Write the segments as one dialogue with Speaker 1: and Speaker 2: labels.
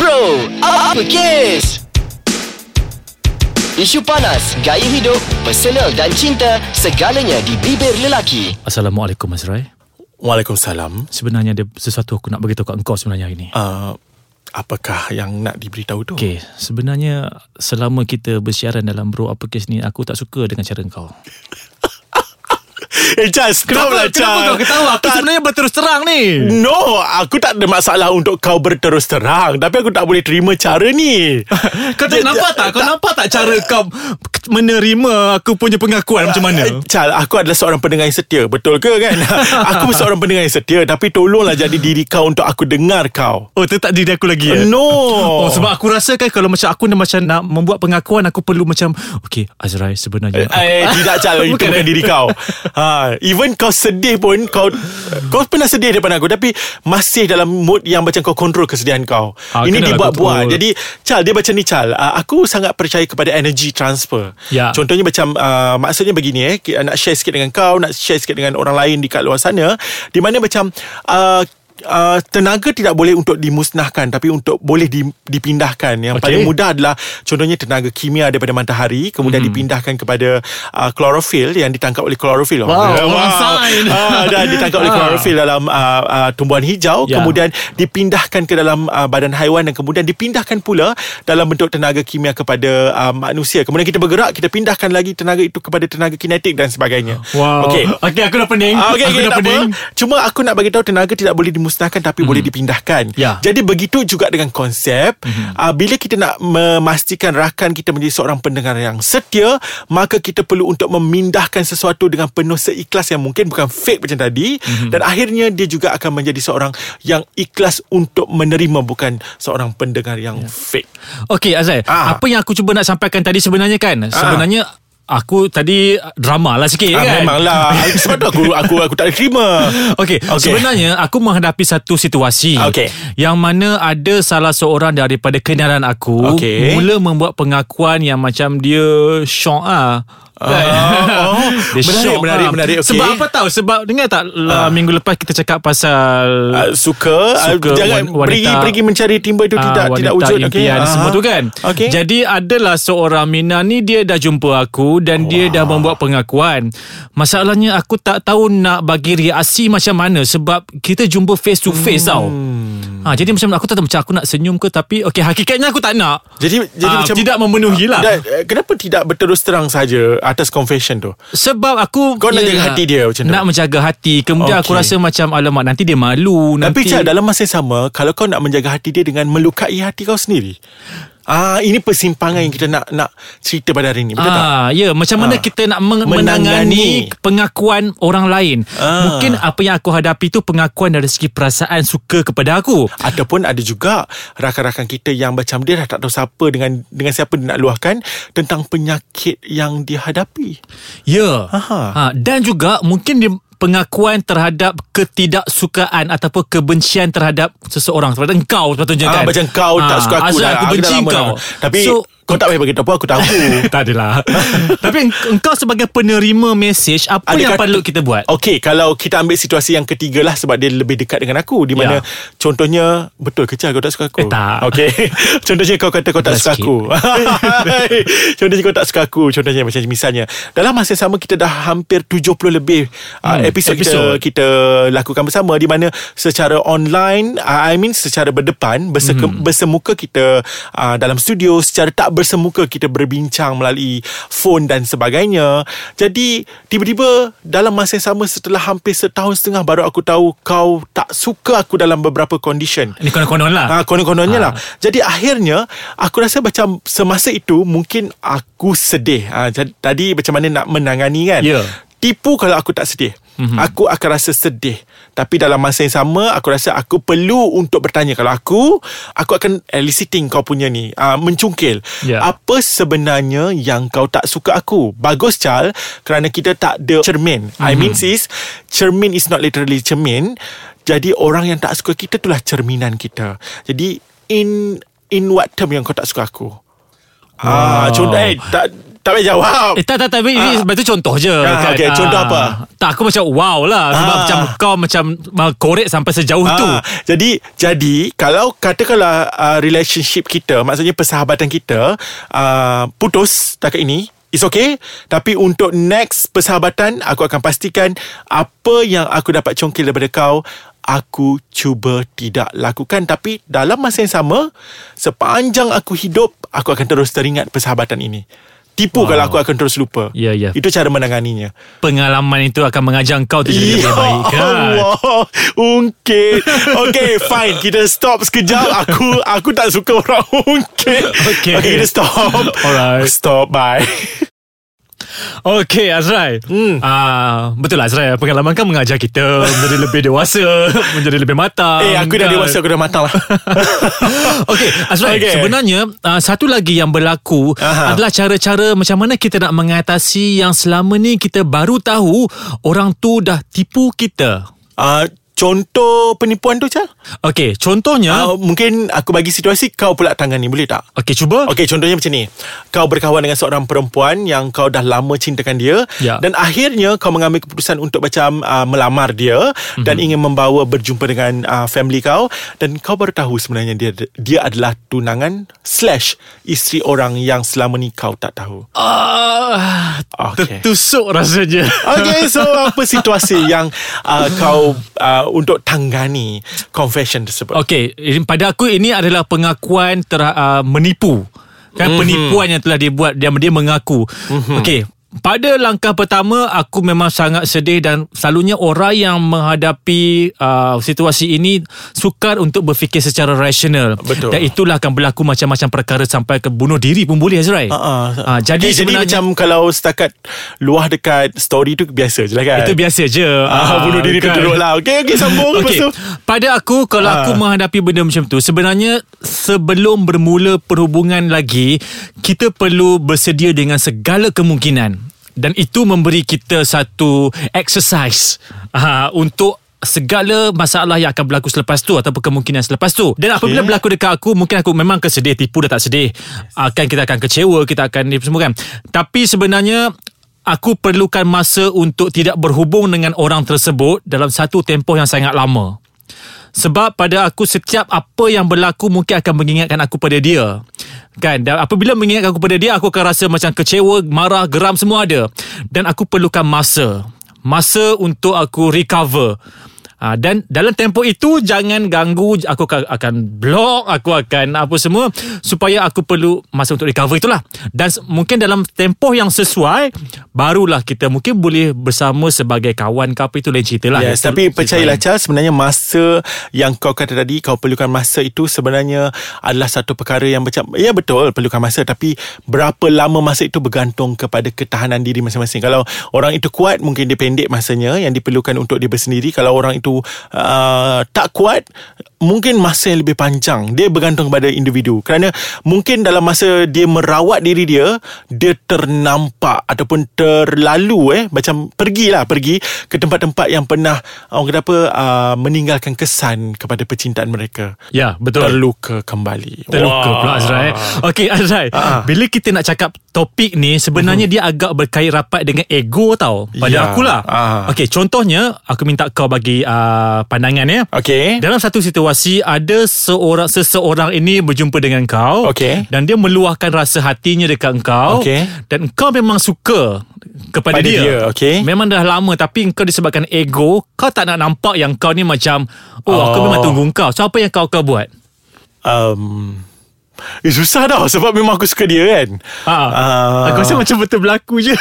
Speaker 1: Bro, apa kes? Isu panas, gaya hidup, personal dan cinta, segalanya di bibir lelaki.
Speaker 2: Assalamualaikum Mas Rai.
Speaker 3: Waalaikumsalam.
Speaker 2: Sebenarnya ada sesuatu aku nak beritahu kat engkau sebenarnya hari ni.
Speaker 3: Uh, apakah yang nak diberitahu tu?
Speaker 2: Okey, sebenarnya selama kita bersiaran dalam Bro Apa Kes ni aku tak suka dengan cara engkau.
Speaker 3: Eh, Chas, stop lah, Chas.
Speaker 2: ketawa? Aku
Speaker 3: Tak-
Speaker 2: sebenarnya berterus terang ni.
Speaker 3: No, aku tak ada masalah untuk kau berterus terang. Tapi aku tak boleh terima cara ni.
Speaker 2: Kau tak nampak tak? Kau nampak tak cara kau menerima aku punya pengakuan macam mana?
Speaker 3: Eh, Chal, aku adalah seorang pendengar yang setia. Betul ke kan? aku seorang pendengar yang setia. Tapi tolonglah jadi diri kau untuk aku dengar kau.
Speaker 2: Oh, tetap diri aku lagi ya?
Speaker 3: No.
Speaker 2: Oh, sebab aku rasa kan kalau macam aku macam nak membuat pengakuan aku perlu macam okay Azrai sebenarnya aku,
Speaker 3: Eh, tidak Chal Itu
Speaker 2: Bukan, eh?
Speaker 3: diri kau ha, Even kau sedih pun Kau kau pernah sedih depan aku Tapi Masih dalam mood Yang macam kau kontrol kesedihan kau
Speaker 2: Ah,
Speaker 3: Ini dibuat-buat
Speaker 2: kontrol.
Speaker 3: Jadi Chal dia macam ni Chal uh, Aku sangat percaya kepada energy transfer
Speaker 2: Ya.
Speaker 3: Contohnya macam uh, Maksudnya begini eh Nak share sikit dengan kau Nak share sikit dengan orang lain Di kat luar sana Di mana macam uh, Uh, tenaga tidak boleh untuk dimusnahkan tapi untuk boleh di, dipindahkan yang
Speaker 2: Okey.
Speaker 3: paling mudah adalah contohnya tenaga kimia daripada matahari kemudian
Speaker 2: Hmm.
Speaker 3: dipindahkan kepada uh, klorofil yang ditangkap oleh klorofil
Speaker 2: Wow, orang sains.
Speaker 3: ah, dan ditangkap oleh
Speaker 2: Ah.
Speaker 3: klorofil dalam uh, uh, tumbuhan hijau
Speaker 2: Ya.
Speaker 3: kemudian dipindahkan ke dalam uh, badan haiwan dan kemudian dipindahkan pula dalam bentuk tenaga kimia kepada uh, manusia kemudian kita bergerak kita pindahkan lagi tenaga itu kepada tenaga kinetik dan sebagainya
Speaker 2: Wow
Speaker 3: okey
Speaker 2: Okay aku dah pening
Speaker 3: Ah, okay,
Speaker 2: Aku
Speaker 3: okay,
Speaker 2: dah pening
Speaker 3: apa. Cuma aku nak bagi tahu tenaga tidak boleh dimusnahkan tapi boleh dipindahkan.
Speaker 2: Ya.
Speaker 3: Jadi begitu juga dengan konsep. Uh, bila kita nak memastikan rakan kita menjadi seorang pendengar yang setia, maka kita perlu untuk memindahkan sesuatu dengan penuh seikhlas yang mungkin bukan fake macam tadi dan akhirnya dia juga akan menjadi seorang yang ikhlas untuk menerima bukan seorang pendengar yang fake.
Speaker 2: Okay Azrai
Speaker 3: Ah.
Speaker 2: Apa yang aku cuba nak sampaikan tadi sebenarnya kan Sebenarnya Aku tadi drama lah sikit
Speaker 3: Ah,
Speaker 2: kan
Speaker 3: memanglah sebab tu aku aku aku tak terima.
Speaker 2: Okey, okay.
Speaker 3: Okey.
Speaker 2: sebenarnya aku menghadapi satu situasi
Speaker 3: Okey.
Speaker 2: yang mana ada salah seorang daripada kenalan aku
Speaker 3: Okey.
Speaker 2: mula membuat pengakuan yang macam dia syok ah.
Speaker 3: Oh. Menarik,
Speaker 2: syok
Speaker 3: menarik,
Speaker 2: ah.
Speaker 3: menarik. Okey.
Speaker 2: Sebab apa tahu? Sebab dengar tak uh. minggu lepas kita cakap pasal
Speaker 3: Uh, suka,
Speaker 2: Suka
Speaker 3: uh, jangan
Speaker 2: wan-
Speaker 3: pergi
Speaker 2: wanita-
Speaker 3: pergi mencari timba itu
Speaker 2: Ah,
Speaker 3: tidak tidak
Speaker 2: wanita
Speaker 3: wujud
Speaker 2: impian
Speaker 3: okey?
Speaker 2: semua tu kan?
Speaker 3: Okey.
Speaker 2: Jadi adalah seorang Mina ni Dia dah jumpa aku Dan dia dah membuat pengakuan. Masalahnya aku tak tahu Nak bagi reaksi macam mana Sebab kita jumpa face to face tau ha, Jadi macam aku tak tahu Macam aku nak senyum ke Tapi okay, hakikatnya aku tak nak.
Speaker 3: Jadi jadi
Speaker 2: Ah,
Speaker 3: macam
Speaker 2: Tidak memenuhi lah
Speaker 3: eh, kenapa tidak berterus terang saja atas confession tu
Speaker 2: Sebab aku
Speaker 3: Kau nak
Speaker 2: yelah,
Speaker 3: jaga hati dia macam tu?
Speaker 2: Nak menjaga hati Kemudian aku
Speaker 3: Okey.
Speaker 2: rasa macam Alamak nanti dia malu
Speaker 3: tapi
Speaker 2: nanti...
Speaker 3: Cak dalam masa yang sama kalau kau nak menjaga hati dia dengan melukai hati kau sendiri ah ini persimpangan yang kita nak nak cerita pada hari ni betul tak
Speaker 2: Ah, ya, macam mana
Speaker 3: Ah.
Speaker 2: kita nak meng-
Speaker 3: Menangani.
Speaker 2: menangani pengakuan orang lain.
Speaker 3: Ah.
Speaker 2: Mungkin apa yang aku hadapi tu pengakuan dari segi perasaan suka kepada aku.
Speaker 3: Ataupun ada juga rakan-rakan kita yang macam dia dah tak tahu siapa dengan dengan siapa dia nak luahkan tentang penyakit yang dia hadapi.
Speaker 2: Ya. Ha, dan juga mungkin dia pengakuan terhadap ketidaksukaan ataupun kebencian terhadap seseorang terhadap engkau sepatutnya
Speaker 3: Ah,
Speaker 2: kan.
Speaker 3: macam kau tak suka aku dah.
Speaker 2: aku
Speaker 3: Aku
Speaker 2: benci kau.
Speaker 3: Tapi
Speaker 2: so,
Speaker 3: kau tak payah bagi tahu apa aku tahu.
Speaker 2: tak adalah. Tapi eng- engkau sebagai penerima mesej apa
Speaker 3: Ada
Speaker 2: yang perlu kita buat?
Speaker 3: Okey, kalau kita ambil situasi yang ketiga lah sebab dia lebih dekat dengan aku di mana
Speaker 2: Ya.
Speaker 3: contohnya betul ke Chal kau tak suka aku?
Speaker 2: Eh, tak.
Speaker 3: Okey. contohnya kau kata kau tak suka aku. contohnya kau tak suka aku. Contohnya macam misalnya dalam masa sama kita dah hampir 70 lebih uh,
Speaker 2: Hmm,
Speaker 3: episod,
Speaker 2: episod.
Speaker 3: kita kita lakukan bersama di mana secara online uh, I mean secara berdepan berseke,
Speaker 2: Hmm.
Speaker 3: bersemuka kita uh, dalam studio secara tak bersemuka kita berbincang melalui phone dan sebagainya. Jadi tiba-tiba dalam masa yang sama setelah hampir setahun setengah baru aku tahu kau tak suka aku dalam beberapa condition.
Speaker 2: Ini konon-konon lah.
Speaker 3: Ha, konon-kononnya
Speaker 2: Ha.
Speaker 3: lah. Jadi akhirnya aku rasa macam semasa itu mungkin aku sedih. Ha, jadi, tadi macam mana nak menangani kan?
Speaker 2: Ya.
Speaker 3: Tipu kalau aku tak sedih.
Speaker 2: Mhm.
Speaker 3: Mm-hmm. Aku akan rasa sedih. Tapi dalam masa yang sama aku rasa aku perlu untuk bertanya kalau aku aku akan eliciting kau punya ni uh, mencungkil.
Speaker 2: Ya.
Speaker 3: Apa sebenarnya yang kau tak suka aku? Bagus Chal kerana kita tak ada cermin. Mm-hmm. I mean sis, cermin is not literally cermin. Jadi orang yang tak suka kita itulah cerminan kita. Jadi in in what term yang kau tak suka aku? Ah,
Speaker 2: Wow.
Speaker 3: contoh eh tak Tak payah jawab.
Speaker 2: Eh tak tak tak
Speaker 3: Ah.
Speaker 2: itu contoh je
Speaker 3: Ah, okey. Contoh apa?
Speaker 2: Tak aku macam wow lah. Sebab
Speaker 3: Ah.
Speaker 2: macam kau macam Korek sampai sejauh tu.
Speaker 3: Ah, Jadi Jadi Kalau katakanlah uh, Relationship kita Maksudnya persahabatan kita uh, Putus Takat ini It's okay. Tapi untuk next persahabatan Aku akan pastikan Apa yang aku dapat congkil daripada kau Aku cuba tidak lakukan. Tapi dalam masa yang sama Sepanjang aku hidup Aku akan terus teringat persahabatan ini Tipu wow. kalau aku akan terus lupa.
Speaker 2: Ya, ya.
Speaker 3: Itu cara menanganinya.
Speaker 2: Pengalaman itu akan mengajar kau tu jadi lebih baik kan?
Speaker 3: Ya Allah. Ungkit. Okay fine. Kita stop sekejap. Aku Aku tak suka orang ungkit.
Speaker 2: Okay.
Speaker 3: okay kita stop.
Speaker 2: Alright.
Speaker 3: Stop. Bye
Speaker 2: Okay Azrai
Speaker 3: Hmm.
Speaker 2: Ah, Betul lah Azrai Pengalaman kan mengajar kita Menjadi lebih dewasa Menjadi lebih matang
Speaker 3: Eh aku dah
Speaker 2: kan?
Speaker 3: dewasa Aku dah matang lah
Speaker 2: Okey, Azrai, okay. sebenarnya uh, satu lagi yang berlaku
Speaker 3: Aha.
Speaker 2: adalah cara-cara macam mana kita nak mengatasi yang selama ni kita baru tahu orang tu dah tipu kita.
Speaker 3: uh, Contoh penipuan tu Chal
Speaker 2: Okey, contohnya,
Speaker 3: uh, Mungkin aku bagi situasi Kau pula tangani Boleh tak?
Speaker 2: okey cuba.
Speaker 3: Okey contohnya macam ni Kau berkawan dengan seorang perempuan Yang kau dah lama cintakan dia
Speaker 2: Ya.
Speaker 3: Dan akhirnya Kau mengambil keputusan Untuk macam uh, Melamar dia mm-hmm. Dan ingin membawa Berjumpa dengan uh, Family kau Dan kau baru tahu sebenarnya Dia dia adalah tunangan Slash Isteri orang yang selama ni Kau tak tahu
Speaker 2: Ah,
Speaker 3: Okey.
Speaker 2: tertusuk rasanya.
Speaker 3: Okay so Apa situasi yang uh, Kau uh, Untuk tanggani Confession tersebut
Speaker 2: Okey, ini- pada aku ini adalah pengakuan ter, uh, menipu. Kan mm-hmm. penipuan yang telah dibuat dia dia mengaku. Mm-hmm. Okey, pada langkah pertama aku memang sangat sedih dan selalunya orang yang menghadapi uh, situasi ini sukar untuk berfikir secara rasional.
Speaker 3: Betul.
Speaker 2: Dan itulah akan berlaku macam-macam perkara sampai ke bunuh diri pun boleh Azrai.
Speaker 3: Uh,
Speaker 2: Ah, jadi
Speaker 3: okay, jadi
Speaker 2: sebenarnya
Speaker 3: macam kalau setakat luah dekat story tu biasa je lah kan
Speaker 2: itu biasa je.
Speaker 3: Ah, bunuh diri
Speaker 2: kan.
Speaker 3: terturut lah Okay okay sambung Lepas
Speaker 2: Okey,
Speaker 3: tu
Speaker 2: pada aku kalau
Speaker 3: Ah.
Speaker 2: aku menghadapi benda macam tu sebenarnya sebelum bermula perhubungan lagi kita perlu bersedia dengan segala kemungkinan dan itu memberi kita satu exercise uh, untuk segala masalah yang akan berlaku selepas tu ataupun kemungkinan selepas tu. Dan apabila
Speaker 3: Okey.
Speaker 2: berlaku dekat aku mungkin aku memang kesedih tipu dah tak sedih. Akan kita akan kecewa, kita akan ni semua kan. Tapi sebenarnya aku perlukan masa untuk tidak berhubung dengan orang tersebut dalam satu tempoh yang sangat lama. Sebab pada aku setiap apa yang berlaku mungkin akan mengingatkan aku pada dia. Kan? Dan apabila mengingatkan aku pada dia, aku akan rasa macam kecewa, marah, geram semua ada. Dan aku perlukan masa. Masa untuk aku recover. Ha, dan dalam tempoh itu jangan ganggu aku akan, block aku akan apa semua supaya aku perlu masa untuk recover itulah. Dan mungkin dalam tempoh yang sesuai barulah kita mungkin boleh bersama sebagai kawan ke apa itu lain cerita lah.
Speaker 3: Yes, tapi percayalah. Charles Sebenarnya masa Yang kau kata tadi Kau perlukan masa itu Sebenarnya Adalah satu perkara yang macam Ya betul Perlukan masa Tapi Berapa lama masa itu Bergantung kepada Ketahanan diri masing-masing. Kalau orang itu kuat Mungkin dia pendek masanya Yang diperlukan untuk dia bersendiri. Kalau orang itu uh, Tak kuat Mungkin masa yang lebih panjang. Dia bergantung kepada individu. Kerana Mungkin dalam masa Dia merawat diri dia Dia ternampak Ataupun terlalu eh Macam Pergilah Pergi Ke tempat-tempat yang pernah Orang kata apa uh, Meninggalkan kesan Kepada percintaan mereka.
Speaker 2: Ya betul.
Speaker 3: Terluka kembali.
Speaker 2: Terluka pula Azrai Okey Azrai
Speaker 3: Ah.
Speaker 2: Bila kita nak cakap topik ni Sebenarnya dia agak berkait rapat dengan ego tau. Pada
Speaker 3: Ya.
Speaker 2: akulah.
Speaker 3: Ah.
Speaker 2: Okey contohnya Aku minta kau bagi uh, pandangan ya
Speaker 3: Okay
Speaker 2: Dalam satu situasi Ada seorang seseorang ini Berjumpa dengan kau
Speaker 3: Okey.
Speaker 2: Dan dia meluahkan rasa hatinya dekat kau
Speaker 3: Okey.
Speaker 2: Dan kau memang suka Kepada
Speaker 3: Pada
Speaker 2: dia,
Speaker 3: dia, okey.
Speaker 2: Memang dah lama Tapi kau disebabkan ego Kau tak nak nampak yang kau ni macam Oh, aku
Speaker 3: Oh.
Speaker 2: memang tunggu kau So apa yang kau kau buat?
Speaker 3: um, Eh susah tau Sebab memang aku suka dia kan
Speaker 2: Ha.
Speaker 3: Ah.
Speaker 2: Aku rasa macam betul berlaku je.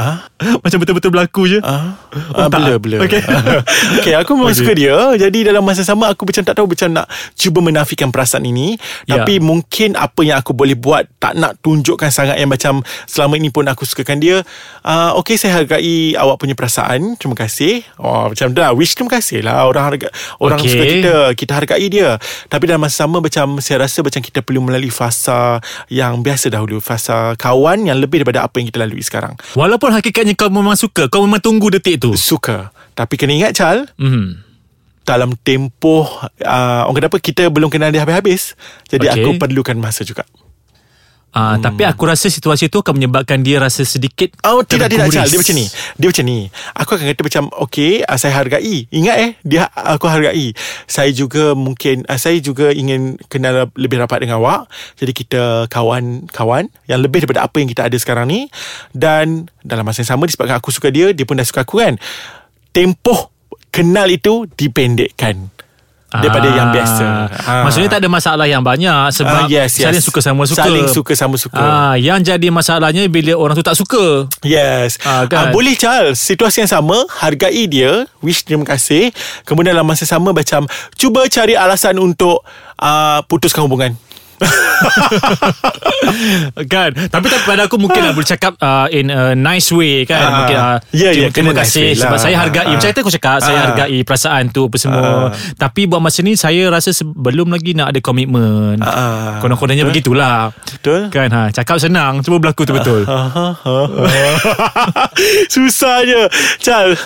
Speaker 2: macam betul-betul berlaku je.
Speaker 3: Ah,
Speaker 2: Oh, tak.
Speaker 3: blur blur.
Speaker 2: Okey.
Speaker 3: okay, aku memang
Speaker 2: Okey.
Speaker 3: suka dia. Jadi dalam masa sama aku macam tak tahu macam nak cuba menafikan perasaan ini.
Speaker 2: Ya.
Speaker 3: Tapi mungkin apa yang aku boleh buat tak nak tunjukkan sangat yang macam selama ini pun aku sukakan dia. Uh, okay, saya hargai awak punya perasaan. Terima kasih. Oh, macam dah. Wish terima kasih lah. Orang harga, orang
Speaker 2: Okey.
Speaker 3: suka kita. Kita hargai dia. Tapi dalam masa sama macam saya rasa macam kita perlu melalui fasa yang biasa dahulu. Fasa kawan yang lebih daripada apa yang kita lalui sekarang.
Speaker 2: Walaupun hakikatnya kau memang suka, kau memang tunggu detik tu.
Speaker 3: Suka. Tapi kena ingat Chal,
Speaker 2: Hmm.
Speaker 3: dalam tempoh uh, orang kata apa kita belum kenal dia habis-habis. Jadi okay. aku perlukan masa juga.
Speaker 2: Uh, hmm. Tapi aku rasa situasi tu akan menyebabkan dia rasa sedikit
Speaker 3: Oh tidak tidak. Chal. Dia macam ni. Dia macam ni. Aku akan kata macam Okay uh, Saya hargai. Ingat eh? Dia aku hargai. Saya juga mungkin uh, Saya juga ingin Kenal lebih rapat dengan awak. Jadi kita Kawan-kawan Yang lebih daripada apa yang kita ada sekarang ni. Dan Dalam masa yang sama Disebabkan aku suka dia Dia pun dah suka aku kan. Tempoh Kenal itu Dipendekkan Daripada
Speaker 2: Ah.
Speaker 3: yang biasa. Ah.
Speaker 2: Maksudnya tak ada masalah yang banyak
Speaker 3: Ah,
Speaker 2: Sebab
Speaker 3: yes, yes.
Speaker 2: saling suka sama suka.
Speaker 3: Saling suka sama suka.
Speaker 2: Ah, Yang jadi masalahnya Bila orang tu tak suka.
Speaker 3: Yes.
Speaker 2: Ah, kan?
Speaker 3: Ah, Boleh Charles. Situasi yang sama Hargai dia. Wish terima kasih. Kemudian dalam masa sama Macam Cuba cari alasan untuk uh, Putuskan hubungan
Speaker 2: kan? Tapi tak pada aku mungkin lah Boleh cakap uh, In a nice way kan.
Speaker 3: Ah.
Speaker 2: Mungkin uh,
Speaker 3: Ya, ya,
Speaker 2: Terima
Speaker 3: nice
Speaker 2: kasih
Speaker 3: way
Speaker 2: Sebab
Speaker 3: lah.
Speaker 2: saya hargai
Speaker 3: Ah.
Speaker 2: Macam itu aku cakap Saya
Speaker 3: Ah.
Speaker 2: hargai perasaan tu Apa semua. Tapi buat masa ni Saya rasa Belum lagi nak ada komitmen
Speaker 3: Ah.
Speaker 2: Konon-kononnya begitulah.
Speaker 3: Betul?
Speaker 2: Kan? Ha, Cakap senang Cuba berlaku tu betul.
Speaker 3: Susahnya. Charles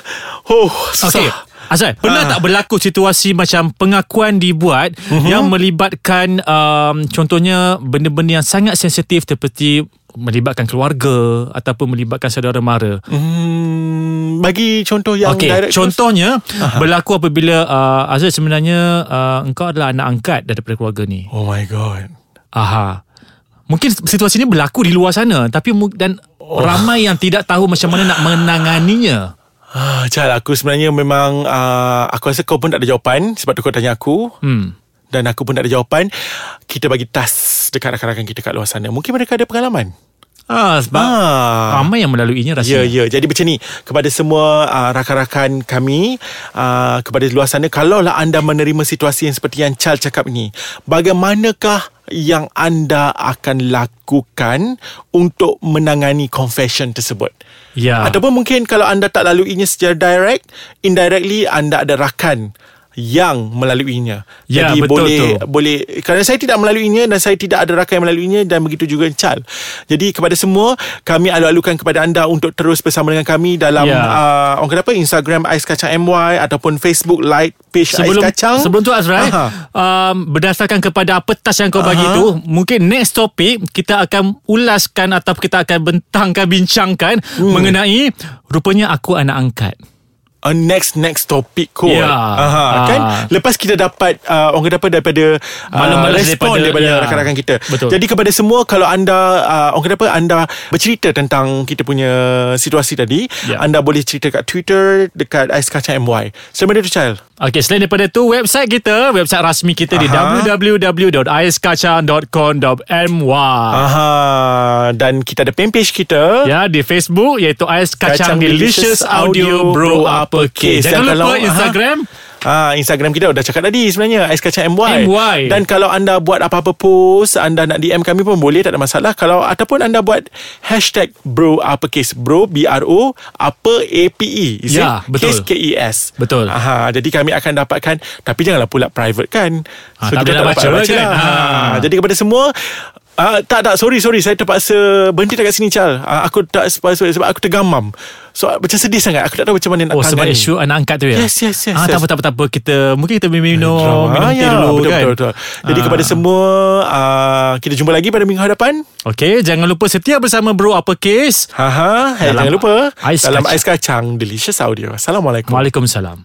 Speaker 3: Oh susah.
Speaker 2: Okay Azrai, pernah
Speaker 3: Ah.
Speaker 2: tak berlaku situasi macam pengakuan dibuat
Speaker 3: Mhm.
Speaker 2: yang melibatkan um, contohnya benda-benda yang sangat sensitif seperti melibatkan keluarga ataupun melibatkan saudara mara.
Speaker 3: hmm, Bagi contoh yang
Speaker 2: Okey,
Speaker 3: direct
Speaker 2: contohnya berlaku apabila uh, Azrai sebenarnya uh, engkau adalah anak angkat daripada keluarga ni.
Speaker 3: Oh my god
Speaker 2: Aha. Mungkin situasi ni berlaku di luar sana tapi dan
Speaker 3: Oh.
Speaker 2: ramai yang tidak tahu macam mana nak menanganinya.
Speaker 3: Ah, Charles aku sebenarnya memang uh, Aku rasa kau pun tak ada jawapan Sebab tu kau tanya aku.
Speaker 2: Hmm.
Speaker 3: Dan aku pun tak ada jawapan. Kita bagi task Dekat rakan-rakan kita kat luar sana. Mungkin mereka ada pengalaman
Speaker 2: Ah, sebab
Speaker 3: Ah.
Speaker 2: ramai yang melaluinya
Speaker 3: Ya,
Speaker 2: rasanya.
Speaker 3: ya. Jadi macam ni. Kepada semua uh, rakan-rakan kami, uh, kepada luar sana, kalaulah anda menerima situasi yang seperti yang Chal cakap ni, bagaimanakah yang anda akan lakukan untuk menangani confession tersebut?
Speaker 2: Ya.
Speaker 3: Ataupun mungkin kalau anda tak laluinya secara direct, indirectly anda ada rakan yang melaluinya.
Speaker 2: Ya,
Speaker 3: Jadi
Speaker 2: betul
Speaker 3: boleh
Speaker 2: tu.
Speaker 3: boleh kerana saya tidak melaluinya dan saya tidak ada rakan yang melaluinya dan begitu juga Chal. Jadi kepada semua kami alu-alukan kepada anda untuk terus bersama dengan kami dalam
Speaker 2: Ya.
Speaker 3: uh, orang kata apa Instagram Ais Kacang MY ataupun Facebook like page
Speaker 2: sebelum
Speaker 3: Ais Kacang.
Speaker 2: sebelum tu Azrai
Speaker 3: Aha.
Speaker 2: um, berdasarkan kepada apa task yang kau bagi
Speaker 3: Aha.
Speaker 2: tu mungkin next topik kita akan ulaskan atau kita akan bentangkan bincangkan
Speaker 3: Hmm.
Speaker 2: mengenai rupanya aku anak angkat
Speaker 3: a next next topic kot.
Speaker 2: Ya.
Speaker 3: Aha,
Speaker 2: Ah.
Speaker 3: kan lepas kita dapat uh, orang kata apa daripada uh, respon
Speaker 2: daripada-
Speaker 3: daripada,
Speaker 2: ya.
Speaker 3: rakan-rakan kita.
Speaker 2: Betul.
Speaker 3: Jadi kepada semua kalau anda uh, orang kata apa anda bercerita tentang kita punya situasi tadi,
Speaker 2: Ya.
Speaker 3: anda boleh cerita kat Twitter dekat Ais Kacang MY. Selamat datang Child.
Speaker 2: Okey, selain daripada tu website kita, website rasmi kita di
Speaker 3: Aha.
Speaker 2: www.aiskacang.com.my.
Speaker 3: Aha dan kita ada fan page kita.
Speaker 2: Ya, di Facebook iaitu Ais Kacang,
Speaker 3: Kacang
Speaker 2: Delicious Audio Bro Uppercase.
Speaker 3: Dan
Speaker 2: Jangan
Speaker 3: kalau-
Speaker 2: lupa Instagram.
Speaker 3: Ah, Instagram kita dah cakap tadi sebenarnya Ais Kacang MY.
Speaker 2: MY.
Speaker 3: Dan kalau anda buat apa-apa post, anda nak DM kami pun boleh, tak ada masalah. Kalau ataupun anda buat hashtag bro uppercase bro B R O apa A P E. Is
Speaker 2: Ya,
Speaker 3: it?
Speaker 2: betul.
Speaker 3: Case K E S.
Speaker 2: Betul.
Speaker 3: Aha, jadi kami akan dapatkan tapi janganlah pula private kan.
Speaker 2: Ah, tak boleh
Speaker 3: dapat
Speaker 2: baca kan?
Speaker 3: lah.
Speaker 2: Ah.
Speaker 3: Jadi kepada semua Uh, tak tak sorry sorry saya terpaksa berhenti dekat sini Chal. Uh, aku tak sorry, sebab aku tergamam. So macam sedih sangat. Aku tak tahu macam mana nak
Speaker 2: Oh sebab
Speaker 3: tangani.
Speaker 2: isu anak angkat tu ya
Speaker 3: Yes, yes, yes,
Speaker 2: ah,
Speaker 3: yes.
Speaker 2: Tak apa tak apa tak apa Kita Mungkin kita minum
Speaker 3: Drama.
Speaker 2: Minum teh
Speaker 3: Ya,
Speaker 2: dulu
Speaker 3: betul,
Speaker 2: kan
Speaker 3: betul, betul. Jadi
Speaker 2: Ah.
Speaker 3: kepada semua uh, Kita jumpa lagi pada minggu hadapan
Speaker 2: Okey Jangan lupa setia bersama Bro Uppercase
Speaker 3: Haha, hey,
Speaker 2: Dalam
Speaker 3: jangan lupa
Speaker 2: Ais
Speaker 3: Dalam
Speaker 2: Kacang.
Speaker 3: Ais Kacang Delicious Audio Assalamualaikum
Speaker 2: Waalaikumsalam